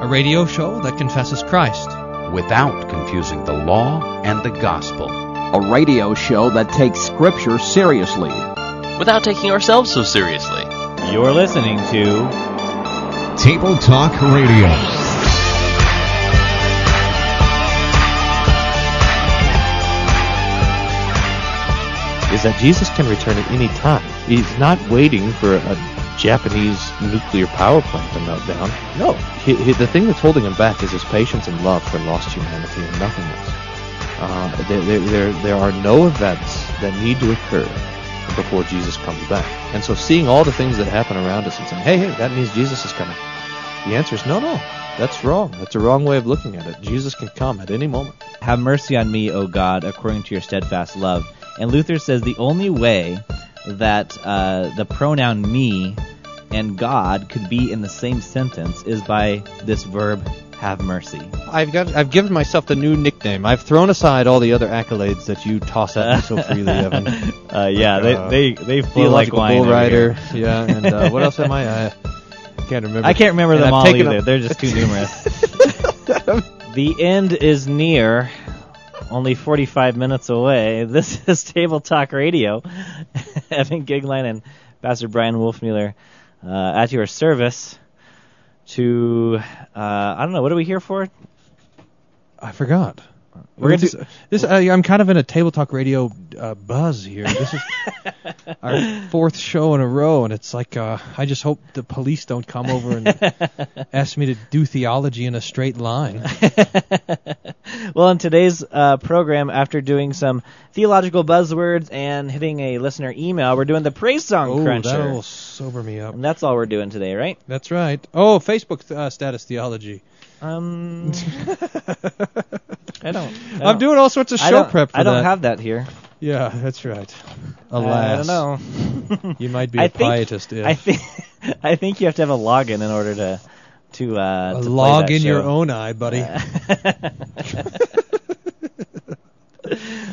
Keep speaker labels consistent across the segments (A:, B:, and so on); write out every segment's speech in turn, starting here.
A: a radio show that confesses Christ
B: without confusing the law and the gospel.
C: A radio show that takes Scripture seriously
D: without taking ourselves so seriously.
E: You're listening to
F: Table Talk Radio.
G: Is that Jesus can return at any time. He's not waiting for a Japanese nuclear power plant to melt down. No, he, he, the thing that's holding him back is his patience and love for lost humanity and nothing else. Uh, there, there, there, there are no events that need to occur before Jesus comes back. And so seeing all the things that happen around us and saying, hey, hey, that means Jesus is coming. The answer is no, no. That's wrong. That's a wrong way of looking at it. Jesus can come at any moment.
E: Have mercy on me, O God, according to your steadfast love. And Luther says the only way that uh, the pronoun me and God could be in the same sentence is by this verb have mercy.
A: I've got I've given myself the new nickname. I've thrown aside all the other accolades that you toss at me so freely, Evan.
E: Uh, yeah, like, uh, they they they feel like wine.
A: Bull rider, yeah, and uh, what else am I? I can't remember.
E: I can't remember and them I've all either. They're just too numerous. the end is near. Only 45 minutes away. This is Table Talk Radio. Evan Goeglein and Pastor Bryan Wolfmueller uh, at your service to uh, I don't know what are we here for?
A: I forgot. We're gonna do, this. Uh, I'm kind of in a table talk radio uh, buzz here. This is our fourth show in a row, and it's like uh, I just hope the police don't come over and ask me to do theology in a straight line.
E: well, in today's uh, program, after doing some theological buzzwords and hitting a listener email, we're doing the praise song
A: oh,
E: cruncher.
A: that'll sober me up.
E: And that's all we're doing today, right?
A: That's right. Oh, Facebook uh, status theology.
E: Um, I don't. I
A: am doing all sorts of show prep. I
E: don't
A: that.
E: have that here.
A: Yeah, that's right. Alas,
E: I don't
A: know. you might be a I pietist.
E: Think, I think I think you have to have a login in order to to, uh, to
A: log in
E: show.
A: your own eye, buddy. Uh,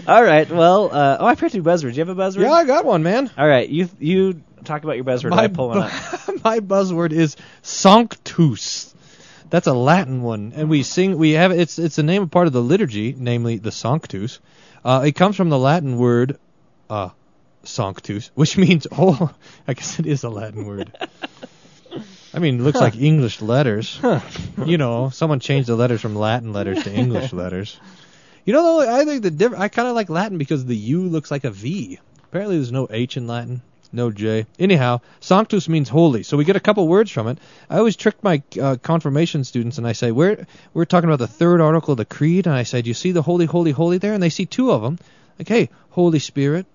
E: all right. Well, uh, oh, I printed buzzword. Do you have a buzzword?
A: Yeah, I got one, man.
E: All right. You you talk about your buzzword.
A: My,
E: I pull one up.
A: my buzzword is sanctus. That's a Latin one, and we sing. We have it's it's a name of part of the liturgy, namely the Sanctus. Uh, it comes from the Latin word uh, sanctus, which means oh, I guess it is a Latin word. I mean, it looks huh. like English letters. Huh. You know, someone changed the letters from Latin letters to English letters. You know, though, I think the diff- I kind of like Latin because the U looks like a V. Apparently, there's no H in Latin. No J. Anyhow, sanctus means holy, so we get a couple words from it. I always trick my uh, confirmation students, and I say we're we're talking about the third article of the creed, and I say, do you see the holy, holy, holy there? And they see two of them. Like, hey, Holy Spirit,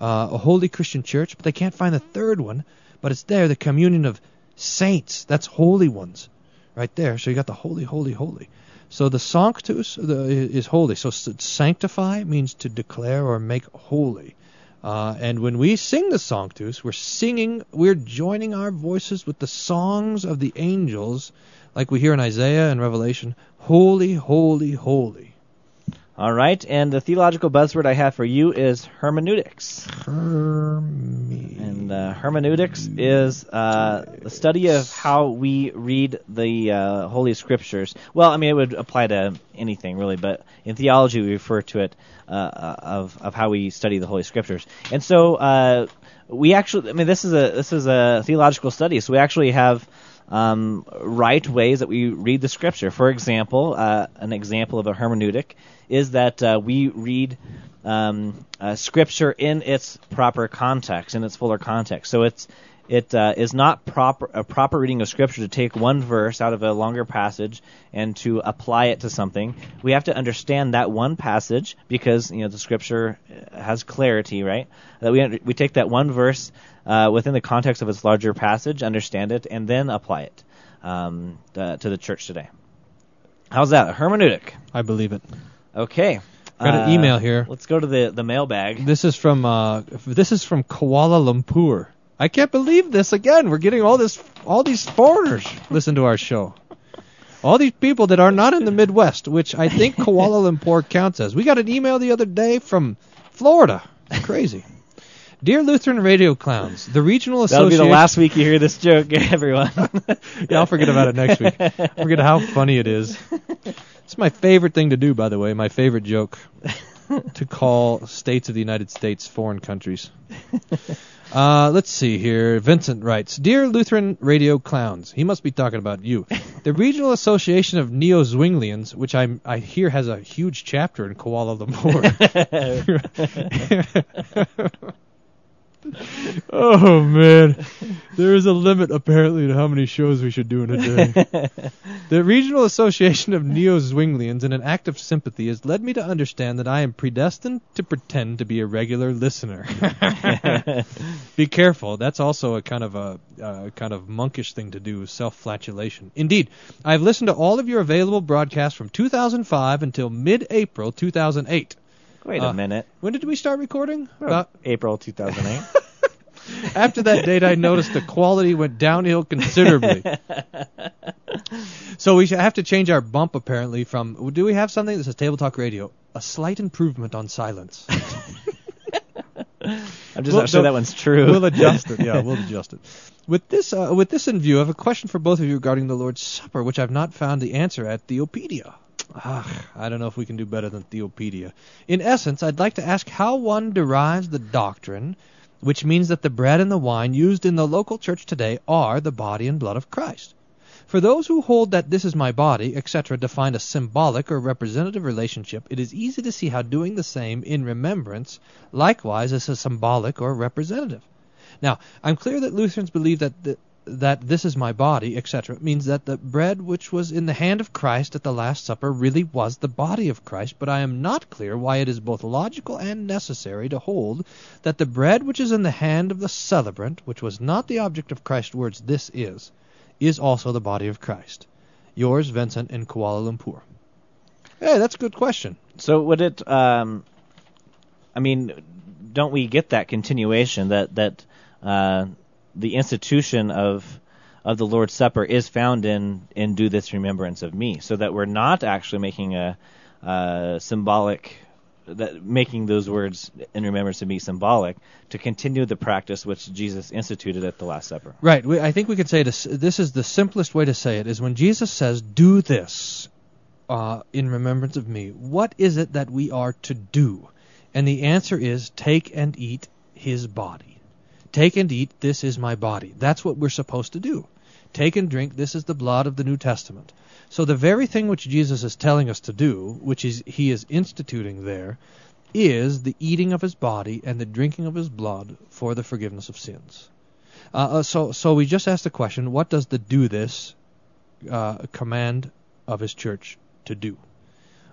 A: uh, a holy Christian church, but they can't find the third one. But it's there, the communion of saints. That's holy ones, right there. So you got the holy, holy, holy. So the sanctus the, is holy. So sanctify means to declare or make holy. Uh, and when we sing the Sanctus, we're singing, we're joining our voices with the songs of the angels, like we hear in Isaiah and Revelation Holy, holy, holy.
E: All right, and the theological buzzword I have for you is hermeneutics.
A: Herme-
E: and uh, hermeneutics is uh, the study of how we read the uh, Holy Scriptures. Well, I mean, it would apply to anything really, but in theology we refer to it uh, uh, of of how we study the Holy Scriptures. And so uh, we actually, I mean, this is a this is a theological study, so we actually have um, right ways that we read the scripture. For example, uh, an example of a hermeneutic is that uh, we read um, uh, scripture in its proper context, in its fuller context. So it's it uh, is not proper a proper reading of scripture to take one verse out of a longer passage and to apply it to something. We have to understand that one passage because you know the scripture has clarity, right? That we we take that one verse uh, within the context of its larger passage, understand it, and then apply it um, to the church today. How's that? Hermeneutic.
A: I believe it.
E: Okay.
A: Got an uh, email here.
E: Let's go to the the mailbag.
A: This is from uh, this is from Kuala Lumpur. I can't believe this again. We're getting all this all these foreigners listen to our show. All these people that are not in the Midwest, which I think Kuala Lumpur counts as. We got an email the other day from Florida. Crazy. Dear Lutheran Radio Clowns, the regional
E: That'll be
A: association.
E: the last week you hear this joke, everyone.
A: yeah, I'll forget about it next week. forget how funny it is. It's my favorite thing to do, by the way. My favorite joke to call states of the United States foreign countries. Uh, let's see here. Vincent writes, "Dear Lutheran Radio Clowns, he must be talking about you. The Regional Association of Neo Zwinglians, which I I hear has a huge chapter in Kuala Lumpur." oh man, there is a limit apparently to how many shows we should do in a day. the Regional Association of Neo Zwinglians, in an act of sympathy, has led me to understand that I am predestined to pretend to be a regular listener. be careful. That's also a kind of a uh, kind of monkish thing to do, self-flatulation. Indeed, I've listened to all of your available broadcasts from 2005 until mid-April 2008.
E: Wait
A: Uh,
E: a minute.
A: When did we start recording? About
E: April 2008.
A: After that date, I noticed the quality went downhill considerably. so we should have to change our bump apparently from. Do we have something that says Table Talk Radio? A slight improvement on silence.
E: I'm just
A: Well,
E: not sure that one's true.
A: We'll adjust it. Yeah, we'll adjust it. With this, uh, with this in view, I have a question for both of you regarding the Lord's Supper, which I've not found the answer at Theopedia. Ah, I don't know if we can do better than Theopedia. In essence, I'd like to ask how one derives the doctrine, which means that the bread and the wine used in the local church today are the body and blood of Christ. For those who hold that this is my body, etc., define a symbolic or representative relationship, it is easy to see how doing the same in remembrance likewise is a symbolic or representative. Now, I'm clear that Lutherans believe that the, that this is my body, etc., means that the bread which was in the hand of Christ at the Last Supper really was the body of Christ, but I am not clear why it is both logical and necessary to hold that the bread which is in the hand of the celebrant, which was not the object of Christ's words, this is, is also the body of Christ. Yours, Vincent, in Kuala Lumpur. Hey, that's a good question.
E: So would it? Um, I mean, don't we get that continuation that that uh, the institution of of the Lord's Supper is found in in do this remembrance of me, so that we're not actually making a uh, symbolic that making those words in remembrance of me symbolic to continue the practice which Jesus instituted at the Last Supper.
A: Right. We, I think we could say this. This is the simplest way to say it: is when Jesus says, "Do this uh, in remembrance of me." What is it that we are to do? And the answer is, take and eat His body. Take and eat. This is my body. That's what we're supposed to do. Take and drink. This is the blood of the New Testament. So the very thing which Jesus is telling us to do, which is He is instituting there, is the eating of His body and the drinking of His blood for the forgiveness of sins. Uh, uh, so, so we just asked the question: What does the do this uh, command of his church to do?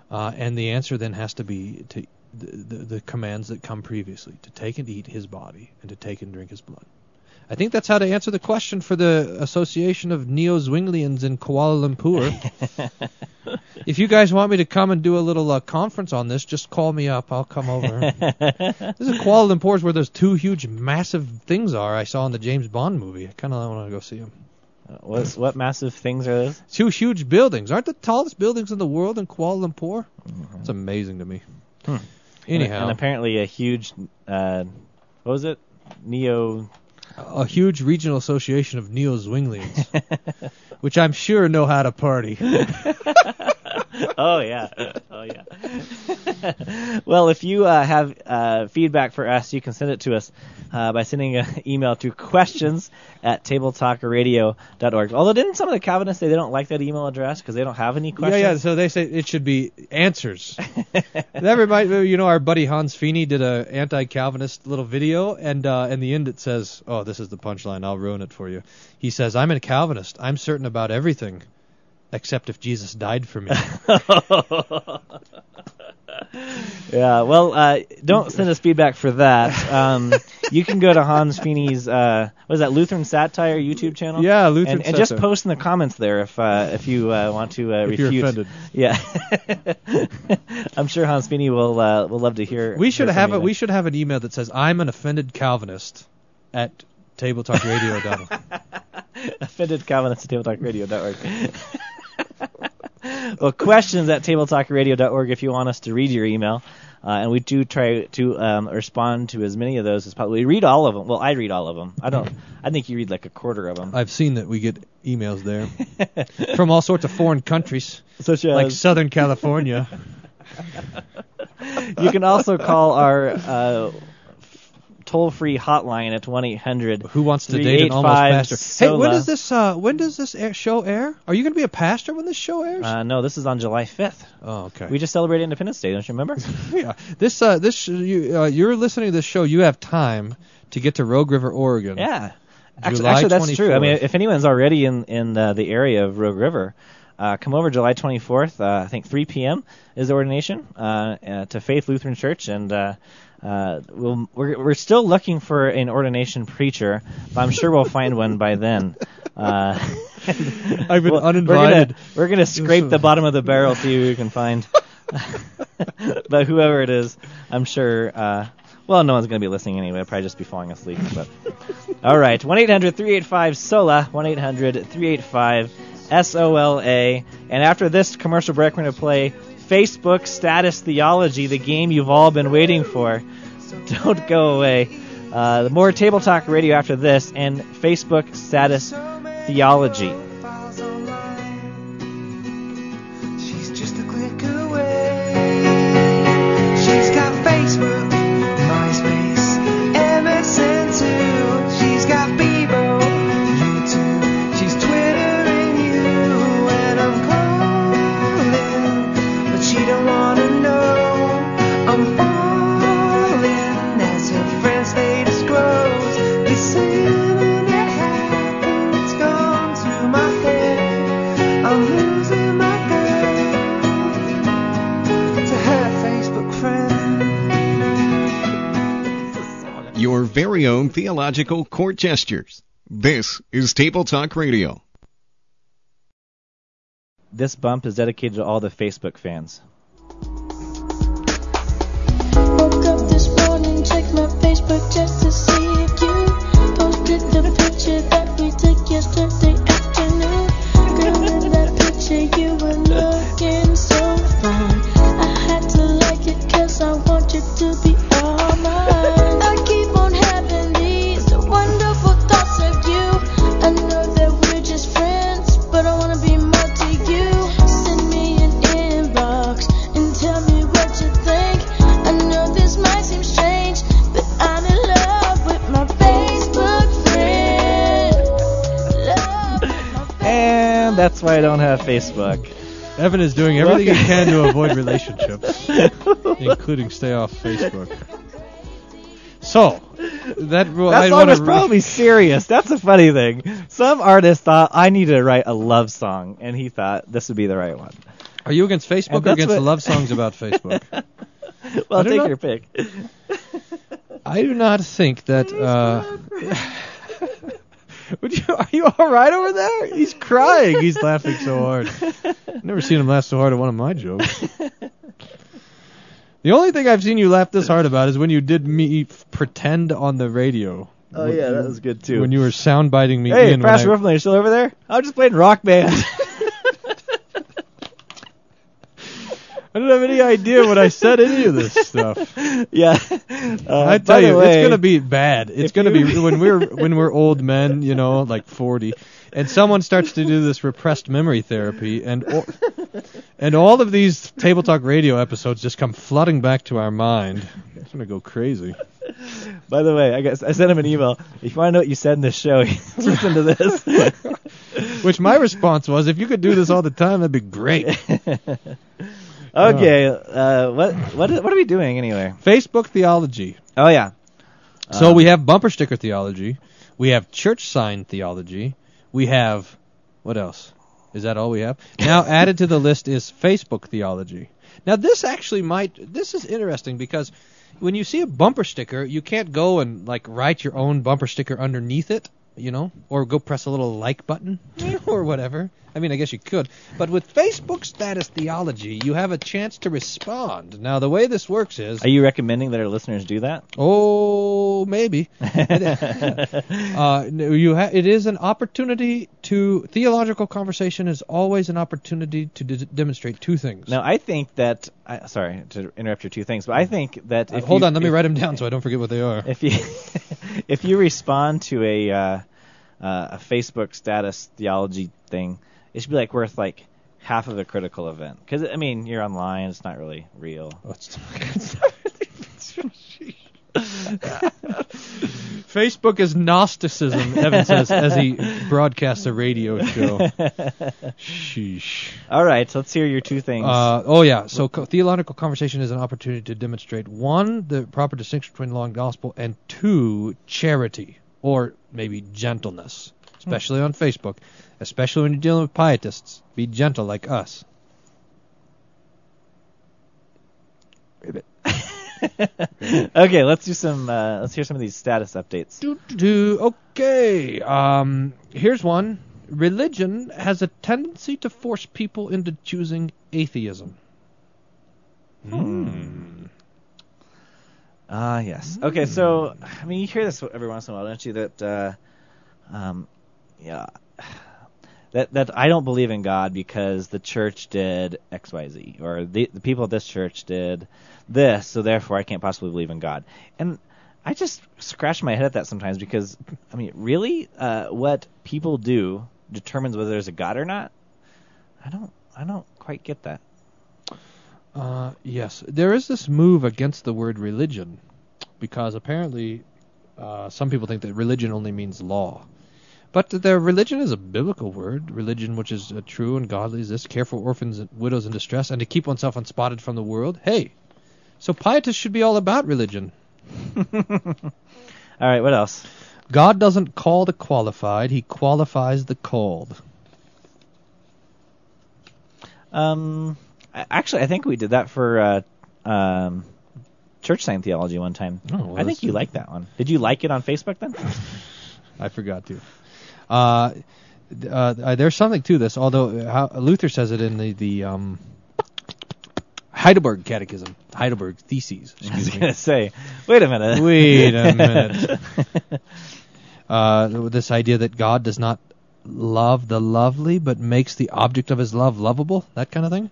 A: Uh, and the answer then has to be to the, the, the commands that come previously: to take and eat his body, and to take and drink his blood. I think that's how to answer the question for the Association of Neo Zwinglians in Kuala Lumpur. if you guys want me to come and do a little uh, conference on this, just call me up. I'll come over. this is Kuala Lumpur where those two huge, massive things are I saw in the James Bond movie. I kind of want to go see them.
E: Uh, What what massive things are those?
A: Two huge buildings. Aren't the tallest buildings in the world in Kuala Lumpur? It's amazing to me.
E: Hmm.
A: Anyhow,
E: and, and apparently a huge uh, what was it? Neo
A: a huge regional association of Neo Zwinglians, which I'm sure know how to party.
E: oh yeah, oh yeah. well, if you uh, have uh, feedback for us, you can send it to us uh, by sending an email to questions at tabletalkradio.org. Although didn't some of the Calvinists say they don't like that email address because they don't have any questions?
A: Yeah, yeah. So they say it should be answers. that reminds me, you know, our buddy Hans Fiene did a anti-Calvinist little video, and uh, in the end it says, "Oh, this is the punchline. I'll ruin it for you." He says, "I'm a Calvinist. I'm certain about everything, except if Jesus died for me."
E: Yeah, well, uh, don't send us feedback for that. Um, you can go to Hans Fiene's, uh, what is that, Lutheran Satire YouTube channel?
A: Yeah, Lutheran
E: and, and just post in the comments there if uh, if you uh, want to uh,
A: If you're
E: refute.
A: offended.
E: Yeah, I'm sure Hans Fiene will uh, will love to hear.
A: we should
E: hear
A: have
E: you
A: a we should have an email that says, "I'm an offended Calvinist," at tabletalkradio.org.
E: offended Calvinist at tabletalkradio.org. well, questions at tabletalkradio.org if you want us to read your email. Uh, and we do try to um, respond to as many of those as possible. We read all of them. Well, I read all of them. I don't. I think you read like a quarter of them.
A: I've seen that we get emails there from all sorts of foreign countries,
E: Such as
A: like Southern California.
E: you can also call our uh, toll-free hotline at one eight hundred.
A: Who wants to date an almost
E: 385
A: pastor? Hey, when does this uh, when does this air, show air? Are you going to be a pastor when this show airs?
E: Uh, no, this is on July fifth.
A: oh, okay.
E: We just celebrated Independence Day, don't you remember?
A: yeah. This uh, this you, uh, you're listening to this show. You have time to get to Rogue River, Oregon.
E: yeah. Actually, actually, that's true. I mean, if anyone's already in in uh, the area of Rogue River, uh, come over July 24th. Uh, I think 3 p.m. is the ordination uh, uh, to Faith Lutheran Church, and uh, we'll, we're we're still looking for an ordination preacher, but I'm sure we'll find one by then. Uh,
A: I've been
E: well,
A: uninvited.
E: We're gonna, scrape the bottom of the barrel, see who we can find. but whoever it is, I'm sure. Uh, well, no one's gonna be listening anyway. I'll probably just be falling asleep. But all right, one eight hundred three eight five SOLA, one eight hundred three eight five S O L A. And after this commercial break, we're gonna play Facebook Status Theology, the game you've all been waiting for. Don't go away. Uh, more Table Talk Radio after this, and Facebook Status Theology.
F: Very own theological court gestures. This is Table Talk Radio.
E: This bump is dedicated to all the Facebook fans.
H: Woke up this morning, checked my Facebook just to see if you posted the
E: that's why I don't have Facebook.
A: Evan is doing everything he can to avoid relationships, including stay off Facebook. So that well,
E: That song was probably serious. That's a funny thing. Some artist thought I need to write a love song, and he thought this would be the right one.
A: Are you against Facebook or against love songs about Facebook?
E: Well, take
A: not-
E: your pick.
A: I do not think that. Uh, would you, are you all right over there? He's crying. He's laughing so hard. Never seen him laugh so hard at one of my jokes. The only thing I've seen you laugh this hard about is when you did me pretend on the radio.
E: Oh yeah, that was good too.
A: When you were soundbiting me
E: hey,
A: in. when
E: Pastor
A: I-
E: Rifflin, you still over there? I'm just playing Rock Band.
A: I don't have any idea what I said any of this stuff.
E: yeah. Uh,
A: I tell you,
E: way,
A: it's gonna be bad. It's gonna
E: you-
A: be when we're when we're old men, you know, like 40, and someone starts to do this repressed memory therapy, and all, and all of these table talk radio episodes just come flooding back to our mind. It's gonna go crazy.
E: By the way, I guess I sent him an email. If you want to know what you said in this show, listen to this.
A: Which my response was, if you could do this all the time, that'd be great.
E: Okay, uh, what what what are we doing anyway?
A: Facebook theology.
E: Oh yeah.
A: So
E: Um,
A: we have bumper sticker theology. We have church sign theology. We have what else? Is that all we have? Now added to the list is Facebook theology. Now this actually might this is interesting because when you see a bumper sticker, you can't go and like write your own bumper sticker underneath it you know, or go press a little like button or whatever. I mean, I guess you could. But with Facebook status theology, you have a chance to respond. Now, the way this works is
E: Are you recommending that our listeners do that?
A: Oh, maybe. uh, you ha- it is an opportunity to theological conversation is always an opportunity to d- demonstrate two things.
E: Now, I think that. I, sorry to interrupt your two things, but I think that.
A: Uh, hold
E: you-
A: on, let me
E: if-
A: write them down so I don't forget what they are.
E: If you if you respond to a uh, uh, a Facebook status theology thing, it should be like worth like half of a critical event. Because I mean, you're online; it's not really real.
A: Oh, it's- Facebook is Gnosticism, Evan says, as he broadcasts a radio show. Sheesh.
E: All right, so let's hear your two things.
A: Uh, oh yeah. So co- theological conversation is an opportunity to demonstrate one, the proper distinction between law and gospel, and two, charity or maybe gentleness, especially on Facebook, especially when you're dealing with pietists. Be gentle like us.
E: okay, let's do some. Uh, let's hear some of these status updates.
A: Do, do, do. Okay. Um, here's one. Religion has a tendency to force people into choosing atheism. Hmm.
E: Ah, yes. Okay, so I mean, you hear this every once in a while, don't you? That, uh, um, yeah, that that I don't believe in God because the church did X, Y, Z, or the the people at this church did this, so therefore I can't possibly believe in God. And I just scratch my head at that sometimes because I mean, really, uh, what people do determines whether there's a God or not. I don't, I don't quite get that.
A: Uh, yes, there is this move against the word religion, because apparently uh, some people think that religion only means law. But their religion is a biblical word, religion which is uh, true and godly is this, care for orphans and widows in distress, and to keep oneself unspotted from the world. Hey, so pietists should be all about religion.
E: All right, what else?
A: God doesn't call the qualified, he qualifies the called.
E: Um, actually, I think we did that for uh, um, church sign theology one time.
A: Oh, well,
E: I think you liked that one. Did you like it on Facebook then?
A: I forgot to. Uh, uh, uh, there's something to this, although uh, how, Luther says it in the the um, Heidelberg Catechism, Heidelberg Theses.
E: I was
A: Excuse me.
E: gonna say, wait a minute.
A: Wait a minute. uh, this idea that God does not love the lovely, but makes the object of His love lovable, that kind of thing.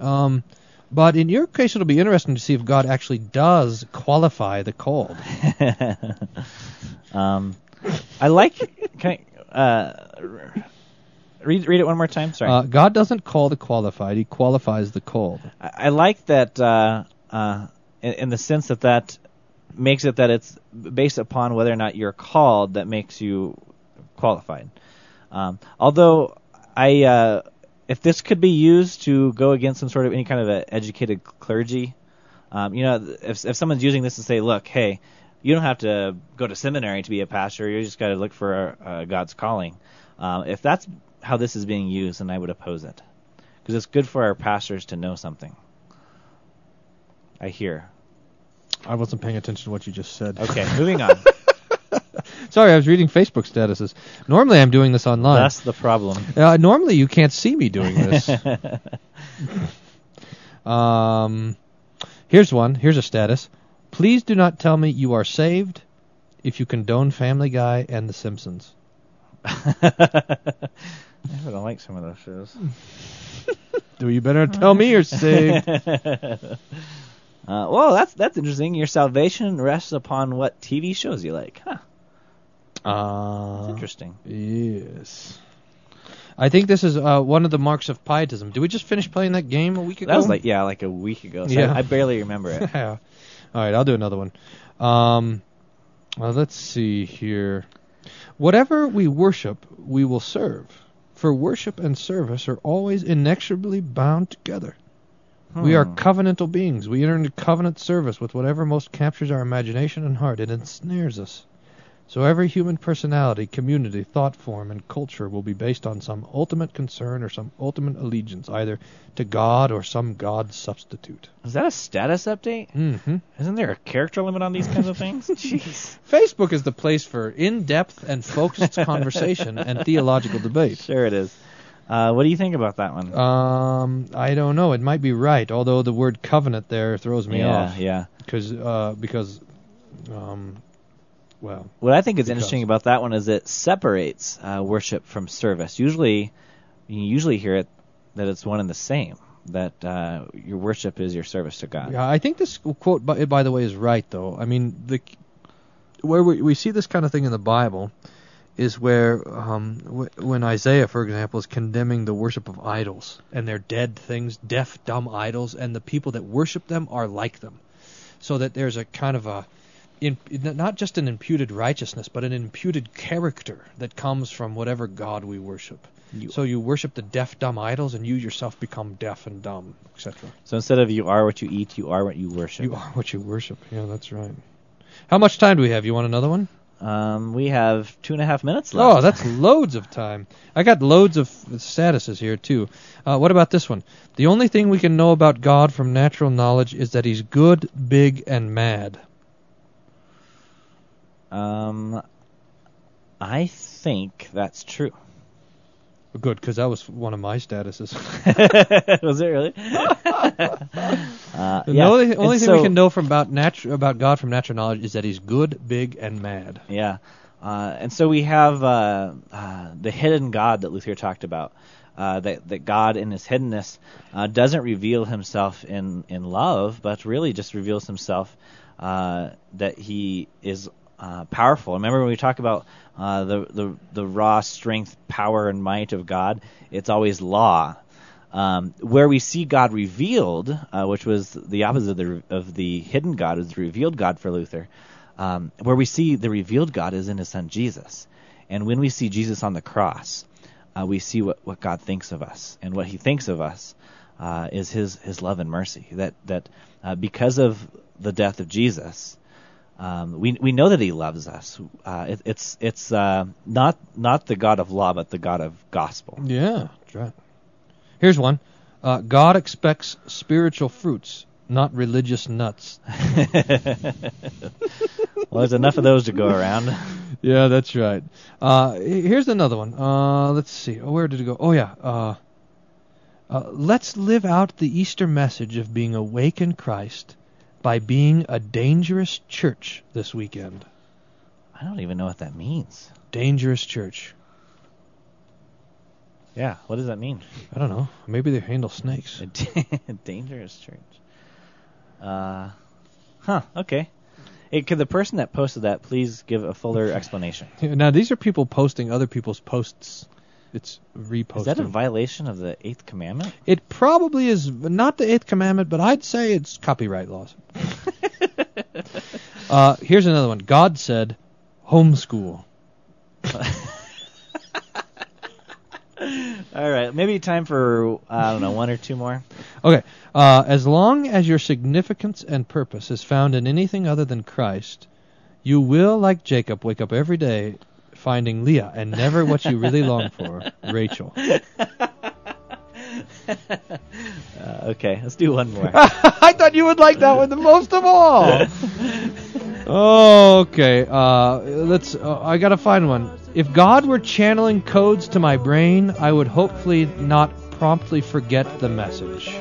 A: Um, but in your case, it'll be interesting to see if God actually does qualify the cold.
E: um, I like. Can I uh, read read it one more time? Sorry.
A: Uh, God doesn't call the qualified; He qualifies the called.
E: I, I like that uh, uh, in, in the sense that that makes it that it's based upon whether or not you're called that makes you qualified. Um, although I, uh, if this could be used to go against some sort of any kind of a educated clergy, um, you know, if if someone's using this to say, look, hey, you don't have to go to seminary to be a pastor. You just got to look for uh, God's calling. Um, if that's how this is being used, then I would oppose it because it's good for our pastors to know something. I hear.
A: I wasn't paying attention to what you just said.
E: Okay, moving on.
A: Sorry, I was reading Facebook statuses. Normally, I'm doing this online.
E: That's the problem.
A: Uh, normally, you can't see me doing this. um, here's one. Here's a status. Please do not tell me you are saved if you condone Family Guy and The Simpsons.
E: I don't like some of those shows.
A: Do you better tell me you're saved?
E: Uh, well, that's that's interesting. Your salvation rests upon what TV shows you like, huh?
A: Uh,
E: That's interesting.
A: Yes. I think this is uh, one of the marks of pietism. Did we just finish playing that game a week ago?
E: That was like yeah, like a week ago. So
A: Yeah.
E: I, I barely remember it.
A: All right, I'll do another one. Um, well, let's see here. Whatever we worship, we will serve. For worship and service are always inexorably bound together. We are
E: Hmm.
A: covenantal beings. We enter into covenant service with whatever most captures our imagination and heart. It ensnares us. So every human personality, community, thought form, and culture will be based on some ultimate concern or some ultimate allegiance, either to God or some God substitute.
E: Is that a status update?
A: Mm-hmm.
E: Isn't there a character limit on these kinds of things? Jeez.
A: Facebook is the place for in-depth and focused conversation and theological debate.
E: Sure it is. Uh, what do you think about that one?
A: Um, I don't know. It might be right, although the word covenant there throws me
E: yeah,
A: off.
E: yeah.
A: Because uh, because um, well,
E: What I think is
A: Because-
E: interesting about that one is it separates uh, worship from service. Usually, you usually hear it that it's one and the same. That uh, your worship is your service to God.
A: yeah. I think this quote, by, by the way, is right though. I mean, the where we, we see this kind of thing in the Bible is where um, w- when Isaiah, for example, is condemning the worship of idols and they're dead things, deaf, dumb idols, and the people that worship them are like them. So that there's a kind of a in, not just an imputed righteousness, but an imputed character that comes from whatever God we worship. so you worship the deaf, dumb idols, and you yourself become deaf and dumb, etc.
E: So instead of you are what you eat, you are what you worship.
A: You are what you worship. Yeah, that's right. How much time do we have? You want another one?
E: Um, we have two and a half minutes left.
A: Oh, that's loads of time. I got loads of statuses here too. Uh, what about this one? The only thing we can know about God from natural knowledge is that He's good, big, and mad.
E: Um, I think that's true.
A: Good, because that was one of my statuses.
E: Was it really? uh,
A: The
E: yeah.
A: only, only thing
E: so-
A: we can know from about natu- about God from natural knowledge is that He's good, big, and mad.
E: Yeah. Uh, and so we have uh, uh, the hidden God that Luther talked about. Uh, that that God in His hiddenness uh, doesn't reveal Himself in in love, but really just reveals Himself uh, that He is uh, powerful. Remember when we talk about uh, the the the raw strength, power, and might of God? It's always law. Um, where we see God revealed, uh, which was the opposite of the, of the hidden God, is the revealed God for Luther. Um, where we see the revealed God is in His Son Jesus, and when we see Jesus on the cross, uh, we see what, what God thinks of us, and what He thinks of us uh, is His His love and mercy. That that because of the death of Jesus, um, we we know that He loves us. Uh, it, it's it's uh, not not the God of law, but the God of gospel.
A: Yeah, that's right. Here's one. Uh, God expects spiritual fruits, not religious nuts.
E: well, there's enough of those to go around.
A: Yeah, that's right. Uh, here's another one. Uh, let's see. Oh, where did it go? Oh, yeah. Uh, uh, let's live out the Easter message of being awake in Christ by being a dangerous church this weekend.
E: I don't even know what that means.
A: Dangerous church.
E: Yeah, what does that mean?
A: I don't know. Maybe they handle snakes.
E: A dangerous church. Uh, huh. Okay. Hey, could the person that posted that please give a fuller explanation?
A: Now, these are people posting other people's posts. It's reposting.
E: Is that a violation of the eighth commandment?
A: It probably is not the eighth commandment, but I'd say it's copyright laws. uh, here's another one. God said, "Homeschool."
E: All right, maybe time for I don't know one or two more.
A: Okay. Uh, as long as your significance and purpose is found in anything other than Christ, you will, like Jacob, wake up every day finding Leah and never what you really long for, Rachel.
E: Uh, okay, let's do one more.
A: I thought you would like that one the most of all. okay, uh, let's. Uh, I gotta find one. If God were channeling codes to my brain, I would hopefully not promptly forget the message.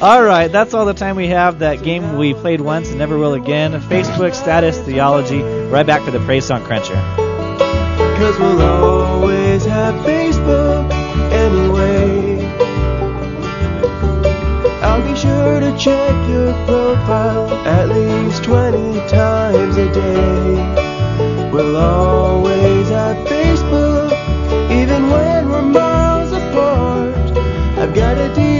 E: All right, that's all the time we have. That game we played once and never will again. Facebook status theology. Right back for the praise song cruncher.
I: Cause we'll always have Facebook anyway. I'll be sure to check your profile at least 20 times a day. We'll always have Facebook, even when we're miles apart. I've got a DSL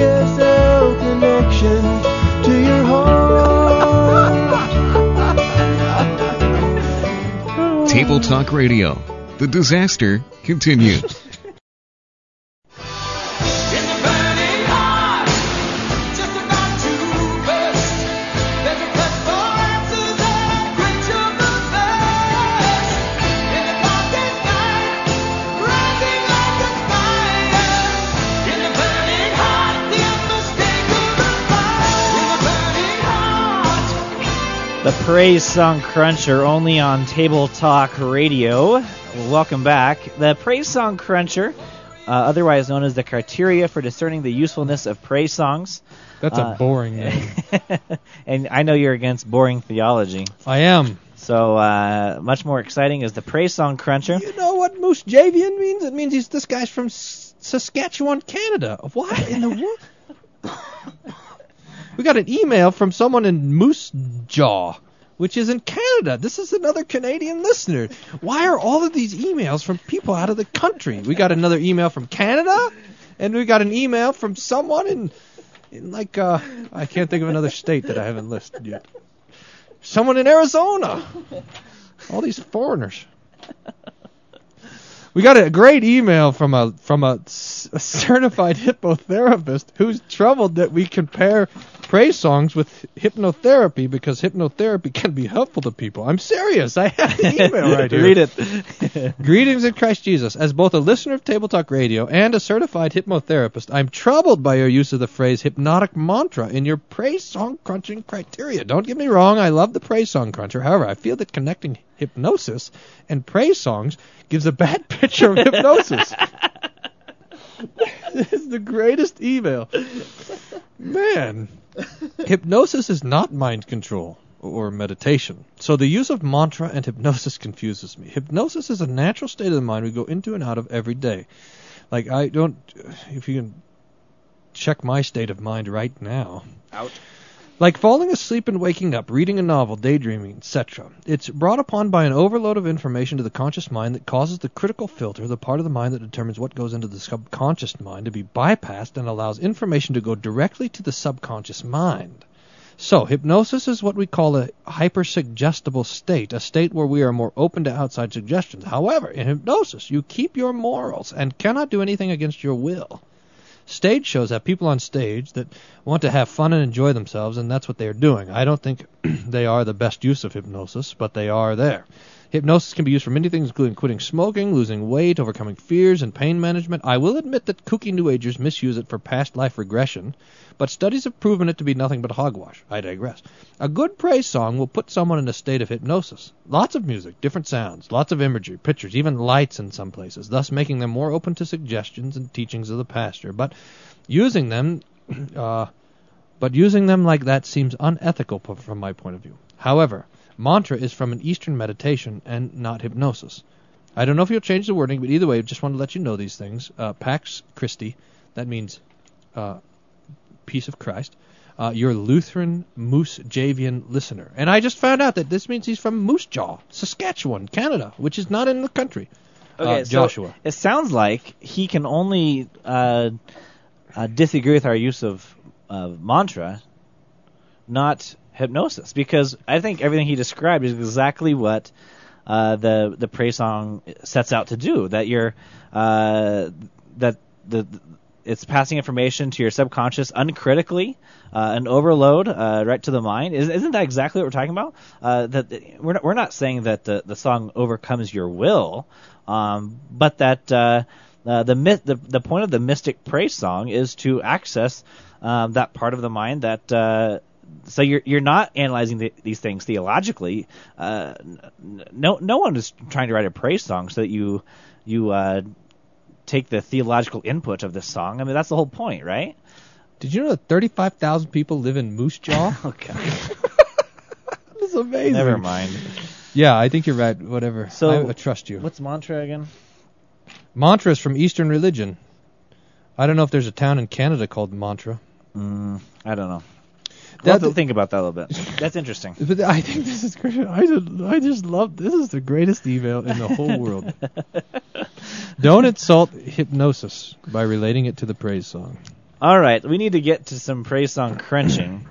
F: Table Talk Radio. The disaster continues.
E: Praise Song Cruncher only on Table Talk Radio. Welcome back. The Praise Song Cruncher, uh, otherwise known as the criteria for discerning the usefulness of praise songs.
A: That's
E: Uh,
A: a boring name.
E: and I know you're against boring theology.
A: I am.
E: So uh, much more exciting is the Praise Song Cruncher.
A: You know what Moose Javian means? It means he's this guy's from S- Saskatchewan, Canada. What in the world? we got an email from someone in Moose Jaw, which is in Canada. This is another Canadian listener. Why are all of these emails from people out of the country? We got another email from Canada, and we got an email from someone in, in like uh, I can't think of another state that I haven't listed yet. Someone in Arizona. All these foreigners. We got a great email from a from a, certified hypnotherapist who's troubled that we compare praise songs with hypnotherapy because hypnotherapy can be helpful to people. I'm serious. I have the email right here.
E: Read it.
A: Greetings in Christ Jesus. As both a listener of Table Talk Radio and a certified hypnotherapist, I'm troubled by your use of the phrase hypnotic mantra in your praise song crunching criteria. Don't get me wrong, I love the praise song cruncher. However, I feel that connecting hypnosis and praise songs gives a bad picture of hypnosis. this is the greatest email. Man, hypnosis is not mind control or meditation. So the use of mantra and hypnosis confuses me. Hypnosis is a natural state of the mind we go into and out of every day. Like I don't if you can check my state of mind right now.
E: Out.
A: Like falling asleep and waking up, reading a novel, daydreaming, etc. It's brought upon by an overload of information to the conscious mind that causes the critical filter, the part of the mind that determines what goes into the subconscious mind, to be bypassed and allows information to go directly to the subconscious mind. So, hypnosis is what we call a hypersuggestible state, a state where we are more open to outside suggestions. However, in hypnosis, you keep your morals and cannot do anything against your will. Stage shows have people on stage that want to have fun and enjoy themselves, and that's what they are doing. I don't think they are the best use of hypnosis, but they are there. Hypnosis can be used for many things, including quitting smoking, losing weight, overcoming fears, and pain management. I will admit that kooky New Agers misuse it for past life regression, but studies have proven it to be nothing but hogwash. I digress. A good praise song will put someone in a state of hypnosis. Lots of music, different sounds, lots of imagery, pictures, even lights in some places, thus making them more open to suggestions and teachings of the pastor. But using them, uh, but using them like that seems unethical from my point of view. However, mantra is from an Eastern meditation and not hypnosis. I don't know if you'll change the wording, but either way, I just want to let you know these things. Uh, Pax Christi, that means uh, peace of Christ. Uh, your Lutheran Moose Javian listener. And I just found out that this means he's from Moose Jaw, Saskatchewan, Canada, which is not in the country.
E: Okay,
A: uh,
E: so
A: Joshua.
E: it sounds like he can only uh, uh, disagree with our use of uh, mantra, not hypnosis, because I think everything he described is exactly what uh, the the praise song sets out to do. That you're uh, that the it's passing information to your subconscious uncritically, uh, an overload uh, right to the mind. Isn't, isn't that exactly what we're talking about? Uh, that we're not, we're not saying that the, the song overcomes your will, um, but that uh, uh, the, myth, the the point of the mystic praise song is to access um, that part of the mind that. So you're you're not analyzing the, these things theologically. Uh, no no one is trying to write a praise song so that you you uh, take the theological input of this song. I mean, that's the whole point, right?
A: Did you know that 35,000 people live in Moose Jaw?
E: Oh, God.
A: That's amazing.
E: Never mind.
A: Yeah, I think you're right. Whatever.
E: So,
A: I, I trust you.
E: What's mantra again?
A: Mantra is from Eastern religion. I don't know if there's a town in Canada called Mantra.
E: Mm, I don't know.
A: That-
E: We'll to think about that a little bit. That's interesting.
A: But I think this is great. I just, I just love this. Is the greatest email in the whole world. Don't insult hypnosis by relating it to the praise song.
E: All right, we need to get to some praise song crunching.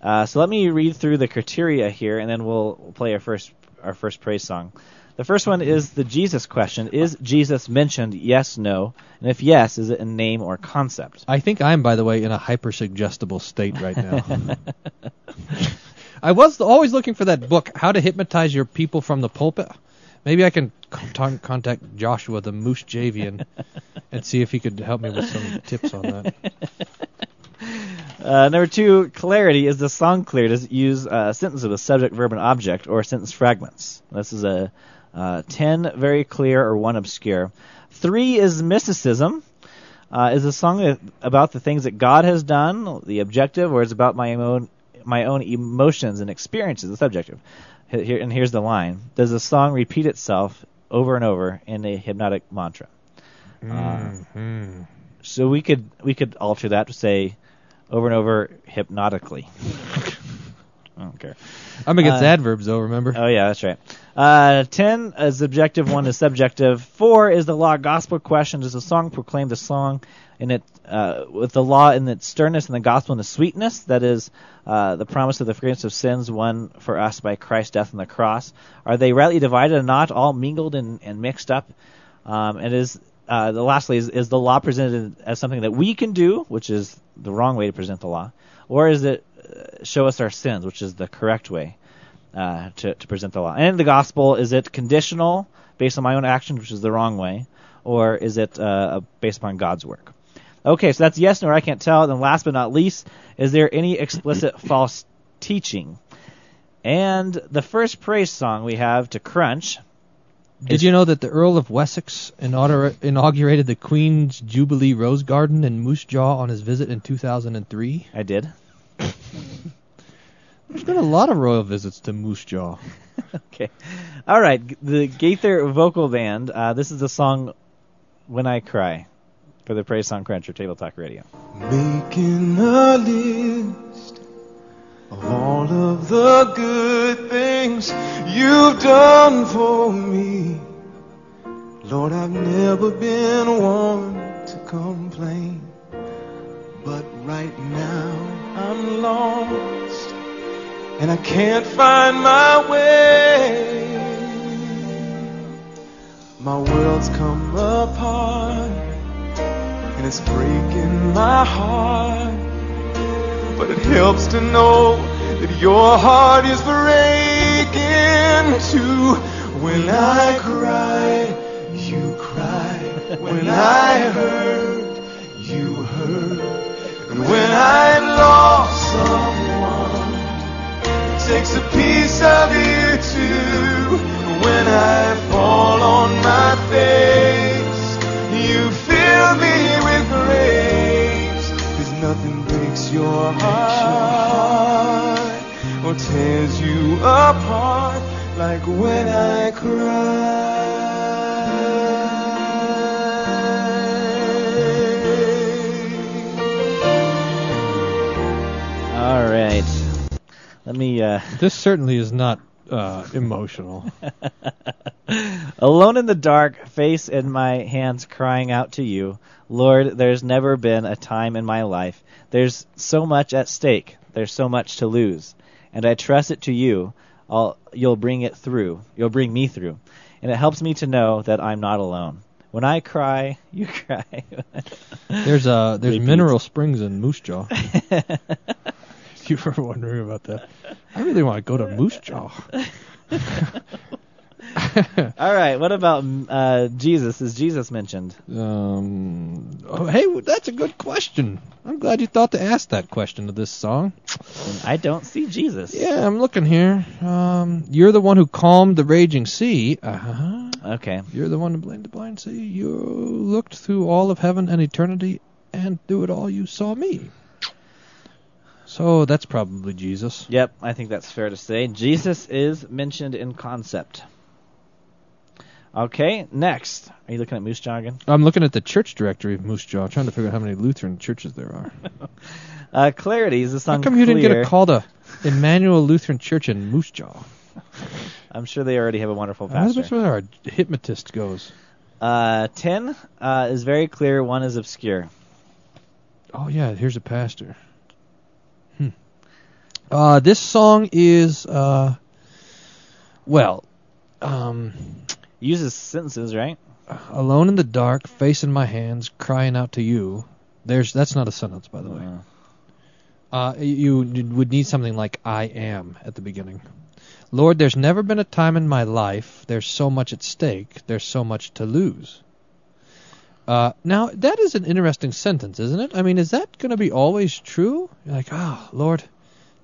E: Uh, so let me read through the criteria here, and then we'll play our first our first praise song. The first one is the Jesus question: Is Jesus mentioned? Yes, no, and if yes, is it a name or concept?
A: I think I'm, by the way, in a hypersuggestible state right now. I was always looking for that book, How to Hypnotize Your People from the Pulpit. Maybe I can con- contact Joshua, the Moose Javian, and see if he could help me with some tips on that.
E: Uh, number two, clarity is the song clear to use uh, sentences with a subject, verb, and object, or sentence fragments. This is a uh, ten very clear or one obscure. Three is mysticism. Uh, is a song that- about the things that God has done, the objective, or is about my own my own emotions and experiences, the subjective. Here, and here's the line: Does the song repeat itself over and over in a hypnotic mantra?
A: Mhm.
E: So we could we could alter that to say over and over hypnotically. I don't care.
A: I'm against
E: Uh,
A: adverbs though. Remember?
E: Oh yeah, that's right. Uh, ten is objective, one is subjective. Four is the law gospel question. Does the song proclaim the song in it uh, with the law in its sternness and the gospel in the sweetness? That is uh, the promise of the forgiveness of sins won for us by Christ's death on the cross. Are they rightly divided and not all mingled and, and mixed up? Um, and is uh, the lastly is, is the law presented as something that we can do, which is the wrong way to present the law, or is it show us our sins, which is the correct way? uh, to, to present the law. And the gospel, is it conditional based on my own actions, which is the wrong way, or is it uh, based upon God's work? Okay, so that's yes, no, I can't tell. Then last but not least, is there any explicit false teaching? And the first praise song we have to crunch.
A: Did you know that the Earl of Wessex inaugurated the Queen's Jubilee Rose Garden in Moose Jaw on his visit in 2003?
E: I did.
A: There's been a lot of royal visits to Moose Jaw.
E: Okay. All right, the Gaither Vocal Band. Uh, this is the song "When I Cry" for the Praise Song Cruncher Table Talk Radio.
I: Making a list of all of the good things you've done for me. Lord, I've never been one to complain, but right now I'm lost and I can't find my way. My world's come apart and it's breaking my heart. But it helps to know that your heart is breaking too. When I cry, you cry. When I hurt, you hurt. And when I lost someone, it takes a piece of you too. When I fall on my face, you fill me with grace. Cause nothing breaks your heart or tears you apart like when I cry.
E: Let me. Uh,
A: This certainly is not uh, emotional.
E: Alone in the dark, face in my hands, crying out to you. Lord, there's never been a time in my life. There's so much at stake. There's so much to lose. And I trust it to you. I'll, you'll bring it through. You'll bring me through. And it helps me to know that I'm not alone. When I cry, you cry.
A: There's uh there's
E: Repeat.
A: mineral springs in Moose Jaw. you were wondering about that, I really want to go to Moose Jaw.
E: All right. What about uh, Jesus? Is Jesus mentioned?
A: Um, oh, hey, that's a good question. I'm glad you thought to ask that question of this song.
E: I don't see Jesus.
A: Yeah, I'm looking here. Um, you're the one who calmed the raging sea. Uh-huh.
E: Okay.
A: You're the one who blamed the blind sea. You looked through all of heaven and eternity, and through it all you saw me. So that's probably Jesus.
E: Yep, I think that's fair to say. Jesus is mentioned in concept. Okay, next. Are you looking at Moose Jaw again?
A: I'm looking at the church directory of Moose Jaw, trying to figure out how many Lutheran churches there are.
E: Uh, clarity is the
A: How
E: song
A: come you didn't get a call to Emmanuel Lutheran Church in Moose Jaw?
E: I'm sure they already have a wonderful pastor.
A: That's where our hypnotist goes.
E: Uh, ten uh, is very clear. One is obscure.
A: Oh yeah, here's a pastor. Uh, this song is uh, well, um,
E: Uses sentences, right?
A: alone in the dark, face in my hands, crying out to you. There's that's not a sentence, by the way. Uh, you, you would need something like I am at the beginning. Lord, there's never been a time in my life. There's so much at stake. There's so much to lose. Uh, now that is an interesting sentence, isn't it? I mean, is that going to be always true? You're like, oh Lord,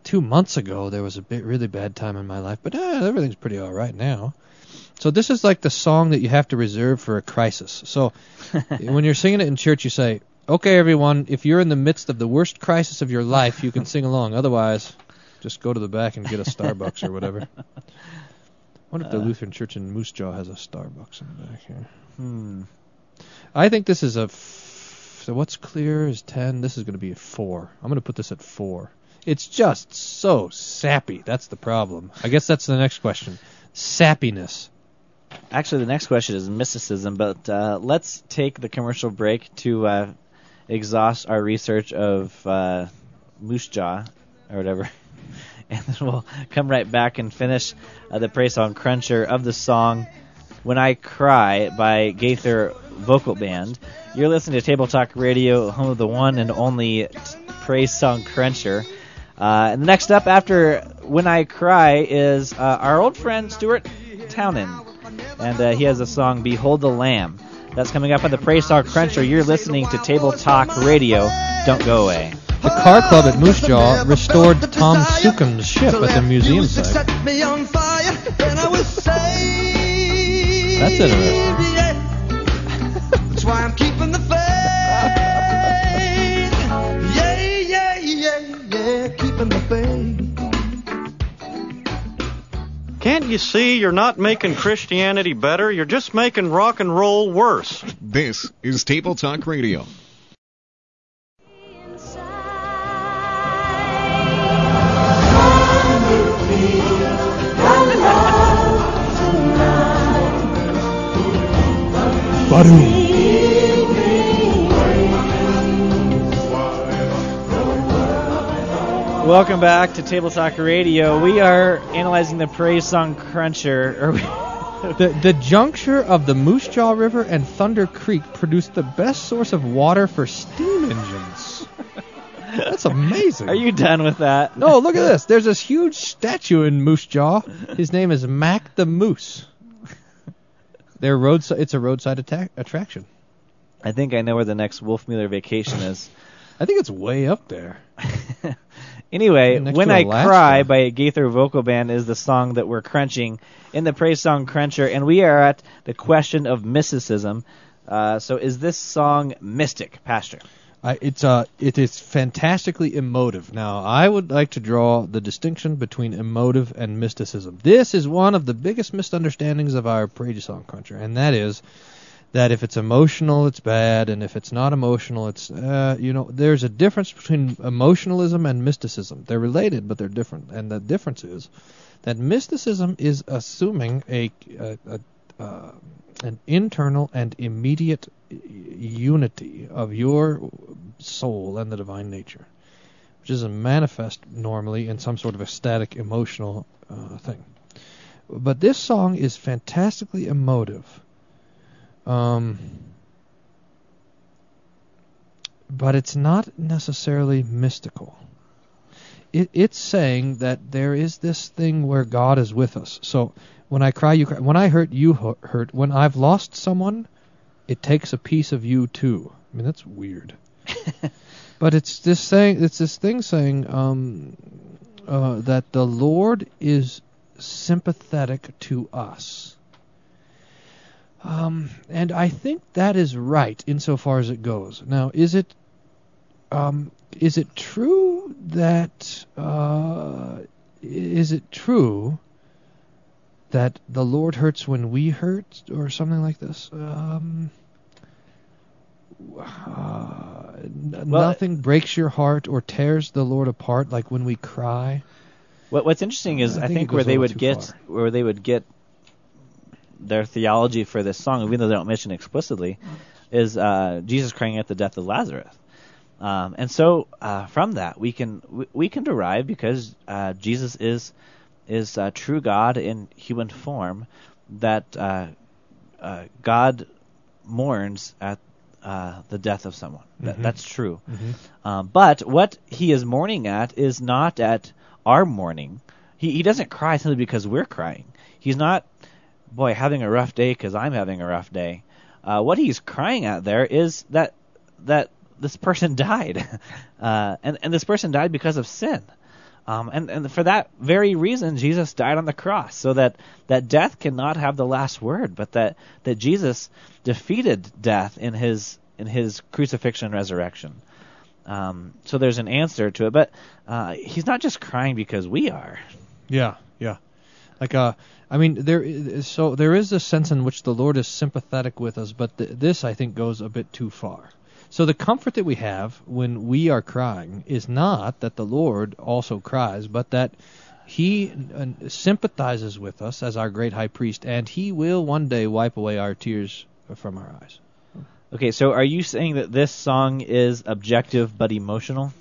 A: two months ago there was a bit really bad time in my life, but uh, everything's pretty all right now. So this is like the song that you have to reserve for a crisis. So when you're singing it in church, you say, "Okay, everyone, if you're in the midst of the worst crisis of your life, you can sing along. Otherwise, just go to the back and get a Starbucks or whatever." I wonder if the
E: Uh.
A: Lutheran Church in Moose Jaw has a Starbucks in the back here.
E: Hmm.
A: I think this is a. F- so what's clear is ten. This is going to be a four. I'm going to put this at four. It's just so sappy. That's the problem. I guess that's the next question. Sappiness.
E: Actually, the next question is mysticism, but uh, let's take the commercial break to uh, exhaust our research of uh, Moose Jaw, or whatever. And then we'll come right back and finish uh, the praise song cruncher of the song When I Cry by Gaither Vocal Band. You're listening to Table Talk Radio, home of the one and only praise song cruncher. Uh, and the next up after When I Cry is uh, our old friend Stuart Townend. And uh, he has a song Behold the Lamb. That's coming up on the Praise Song Cruncher. You're listening to Table Talk Radio. Don't go away.
A: The car club at Moose Jaw restored Tom Sukanen's ship at the museum site.
I: That's
A: That's interesting.
I: That's why I'm keeping the faith. Yeah, yeah, yeah, yeah, keeping.
J: Can't you see you're not making Christianity better? You're just making rock and roll worse.
F: This is Table Talk Radio.
E: Welcome back to Table Talk Radio. We are analyzing the Praise Song Cruncher.
A: The, the juncture of the Moose Jaw River and Thunder Creek produced the best source of water for steam engines. That's amazing.
E: are you done with that?
A: No, look at this. There's this huge statue in Moose Jaw. His name is Mac the Moose. Their roadside. It's a roadside attack, attraction.
E: I think I know where the next Wolfmueller vacation is.
A: I think it's way up there.
E: Anyway,
A: Next
E: When I
A: Alaska.
E: Cry by Gaither Vocal Band is the song that we're crunching in the Praise Song Cruncher, and we are at the question of mysticism. Uh, so, is this song mystic, Pastor?
A: I, it's uh, it is fantastically emotive. Now, I would like to draw the distinction between emotive and mysticism. This is one of the biggest misunderstandings of our praise song culture, and that is that if it's emotional, it's bad, and if it's not emotional, it's uh, you know, there's a difference between emotionalism and mysticism. They're related, but they're different, and the difference is that mysticism is assuming a, a, a uh, an internal and immediate unity of your soul and the divine nature, which is a manifest normally in some sort of ecstatic emotional uh, thing. But this song is fantastically emotive. Um, but it's not necessarily mystical. It, it's saying that there is this thing where God is with us. So when I cry, you cry. When I hurt, you hurt. When I've lost someone, it takes a piece of you too. I mean, that's weird. but it's this saying, it's this thing saying um, uh, that the Lord is sympathetic to us. Um, and I think that is right insofar as it goes. Now, is it um, is it true that uh, is it true that the Lord hurts when we hurt, or something like this? Um, uh, n-
E: Well,
A: nothing breaks your heart or tears the Lord apart like when we cry.
E: What, what's interesting is
A: I
E: I
A: think
E: think, where they would get
A: far.
E: where they would get their theology for this song, even though they don't mention it explicitly, is uh, Jesus crying at the death of Lazarus. Um, and so uh, from that we can we, we can derive because uh, Jesus is is uh, true God in human form that uh, uh, God mourns at uh, the death of someone. That,
A: Mhm.
E: that's true.
A: Mhm.
E: Um, but what he is mourning at is not at our mourning. He he doesn't cry simply because we're crying. He's not, boy, having a rough day because I'm having a rough day. uh, what he's crying at there is that that this person died, uh, and and this person died because of sin. Um, and, and for that very reason, Jesus died on the cross, so that, that death cannot have the last word, but that, that Jesus defeated death in his in his crucifixion and resurrection. Um, so there's an answer to it, but uh, he's not just crying because we are.
A: Yeah. Like uh, I mean, there so there is a sense in which the Lord is sympathetic with us, but th- this I think goes a bit too far. So the comfort that we have when we are crying is not that the Lord also cries, but that He uh, sympathizes with us as our great high priest, and He will one day wipe away our tears from our eyes.
E: Okay, so are you saying that this song is objective but emotional?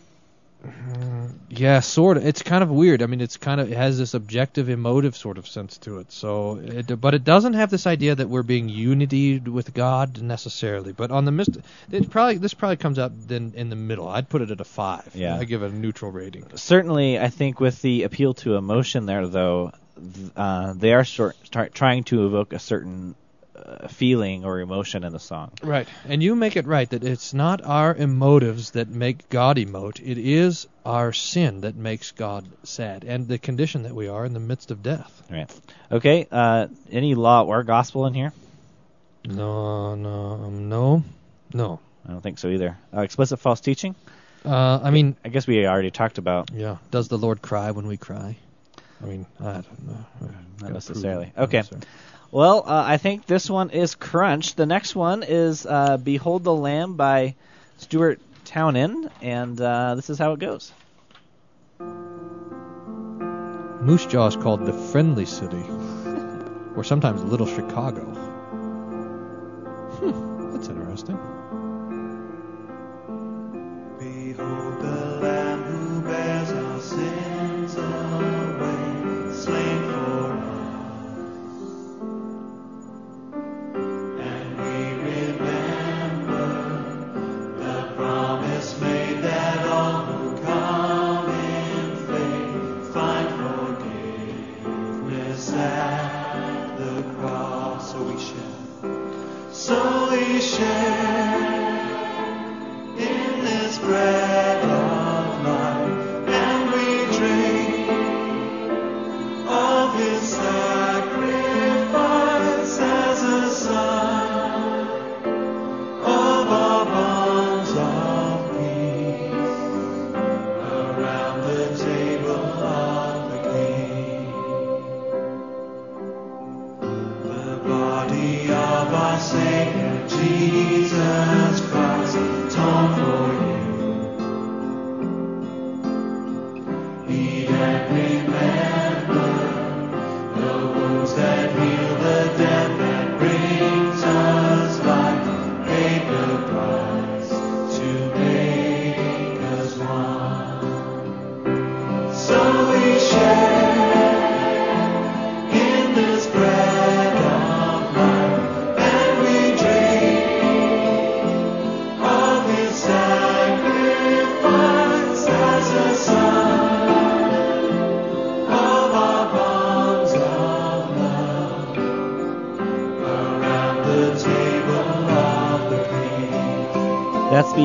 A: Yeah, sort of. It's kind of weird. I mean, it's kind of it has this objective, emotive sort of sense to it. So, it, but it doesn't have this idea that we're being unity with God necessarily. But on the mist, it probably this probably comes out then in the middle. I'd put it at a five.
E: Yeah.
A: I give it a neutral rating.
E: Certainly, I think with the appeal to emotion there, though, th- uh, they are sort, trying to evoke a certain feeling or emotion in the song.
A: Right. And you make it right that it's not our emotives that make God emote. It is our sin that makes God sad and the condition that we are in the midst of death.
E: Right. Okay. Uh, any law or gospel in here?
A: No, no, um, no, no.
E: I don't think so either. Uh, explicit false teaching?
A: Uh, I mean,
E: I guess we already talked about.
A: yeah. Does the Lord cry when we cry? I mean, I don't know.
E: Not necessarily. Okay. Well, uh, I think this one is Crunch. The next one is uh, Behold the Lamb by Stuart Townend, and uh, this is how it goes.
A: Moose Jaw is called the friendly city, or sometimes Little Chicago. Hmm, that's interesting.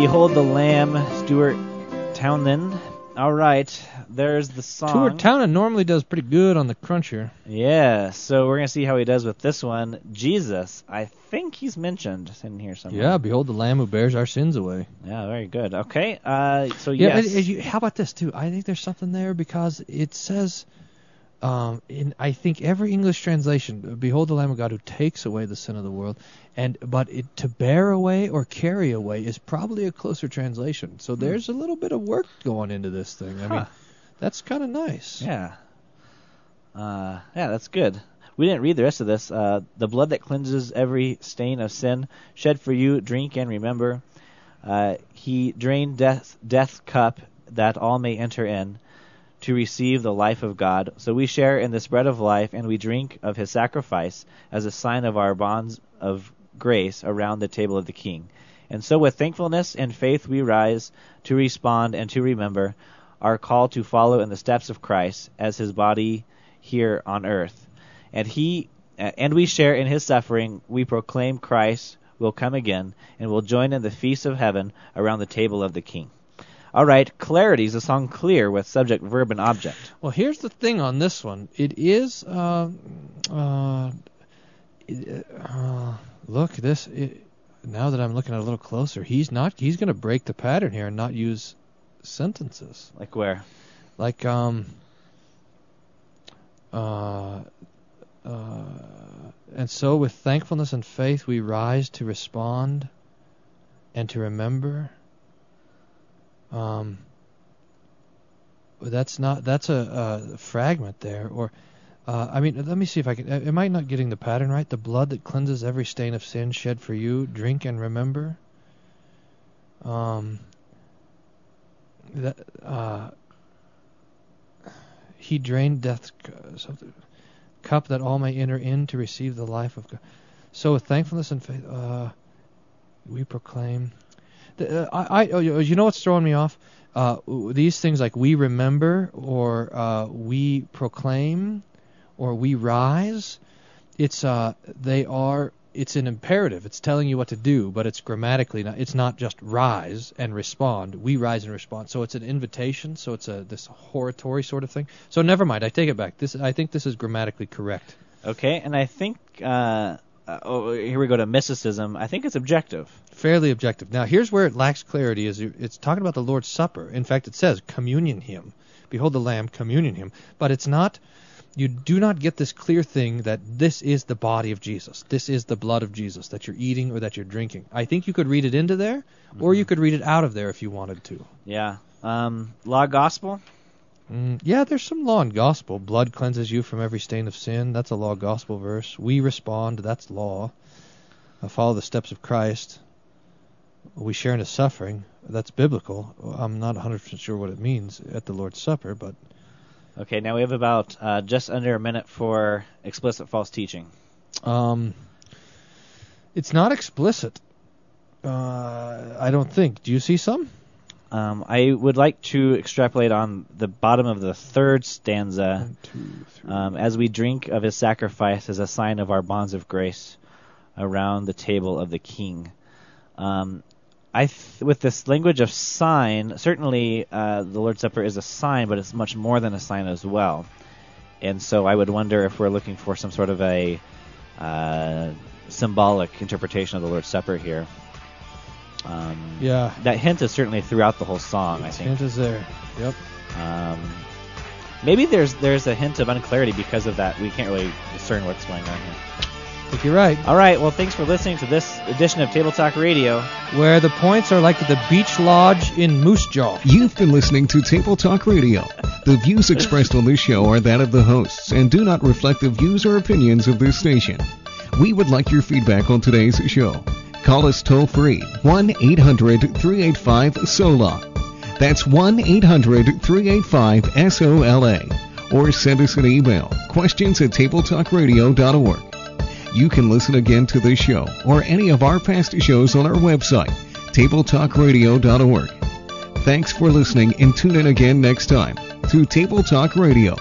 I: Behold the Lamb,
E: Stuart Townend. All right, there's the song.
A: Stuart Townend normally does pretty good on the cruncher.
E: Yeah, so we're gonna see how he does with this one. Jesus, I think he's mentioned in here somewhere.
A: Yeah, behold the Lamb who bears our sins away.
E: Yeah, very good. Okay, uh, so
A: Yeah,
E: yes,
A: and you- how about this too? I think there's something there because it says, um, in I think every English translation, "Behold the Lamb of God who takes away the sin of the world," and but it, to bear away or carry away is probably a closer translation. So there's a little bit of work going into this thing. I mean,
E: Huh.
A: that's kind of nice.
E: yeah, uh, yeah, that's good. We didn't read the rest of this. Uh, the blood that cleanses every stain of sin, shed for you, drink and remember. Uh, he drained death death cup that all may enter in to receive the life of God. So we share in this bread of life, and we drink of his sacrifice as a sign of our bonds of grace around the table of the King. And so with thankfulness and faith we rise to respond and to remember our call to follow in the steps of Christ as his body here on earth. And he and we share in his suffering, we proclaim Christ will come again and will join in the feast of heaven around the table of the king. All right, clarity is a song clear with subject, verb, and object.
A: Well, here's the thing on this one. It is. Uh, uh, uh, look, this. It, now that I'm looking at it a little closer, he's not. He's going to break the pattern here and not use sentences.
E: Like where?
A: Like um. Uh. Uh. And so, with thankfulness and faith, we rise to respond and to remember. Um. That's not that's a, a fragment there or uh, I mean let me see if I can am I not getting the pattern right the blood that cleanses every stain of sin shed for you drink and remember um that uh he drained death's cup that all may enter in to receive the life of God so with thankfulness and faith uh we proclaim uh, I, I oh, you know what's throwing me off? Uh, these things like we remember or uh, we proclaim or we rise it's uh they are it's an imperative. It's telling you what to do but it's grammatically not it's not just rise and respond. We rise and respond. So it's an invitation. So it's a this hortatory sort of thing. So never mind. I take it back. This i think this is grammatically correct.
E: Okay, and I think uh, uh, oh, here we go to mysticism. I think it's objective.
A: fairly objective. Now, here's where it lacks clarity: is it's talking about the Lord's Supper. In fact, it says communion him. Behold the Lamb, communion him. But it's not. You do not get this clear thing that this is the body of Jesus. This is the blood of Jesus that you're eating or that you're drinking. I think you could read it into there, or you could read it out of there if you wanted to.
E: Yeah. Um, law gospel.
A: Mm, yeah, there's some law and gospel. Blood cleanses you from every stain of sin. That's a law gospel verse. We respond. That's law. Uh, follow the steps of Christ. We share in his suffering. That's biblical. I'm not 100% sure what it means at the Lord's Supper, but
E: Okay, now we have about uh, just under a minute for explicit false teaching.
A: um, it's not explicit. Uh, I don't think. Do you see some?
E: Um, I would like to extrapolate on the bottom of the third stanza.
A: One, two.
E: Um, as we drink of his sacrifice as a sign of our bonds of grace around the table of the king. Um, I th- with this language of sign, certainly uh, the Lord's Supper is a sign, but it's much more than a sign as well. And so I would wonder if we're looking for some sort of a uh, symbolic interpretation of the Lord's Supper here. Um,
A: Yeah.
E: That hint is certainly throughout the whole song. I think.
A: Hint is there. Yep.
E: Um, maybe there's there's a hint of unclarity because of that. We can't really discern what's going on here.
A: I think you're right.
E: All right. Well, thanks for listening to this edition of Table Talk Radio.
A: Where the points are like the beach lodge in Moose Jaw.
F: You've been listening to Table Talk Radio. The views expressed on this show are that of the hosts and do not reflect the views or opinions of this station. We would like your feedback on today's show. Call us toll free 1 800 385 SOLA. That's 1 800 385 SOLA. Or send us an email questions at tabletalkradio.org. You can listen again to this show or any of our past shows on our website, tabletalkradio.org. Thanks for listening and tune in again next time to Table Talk Radio.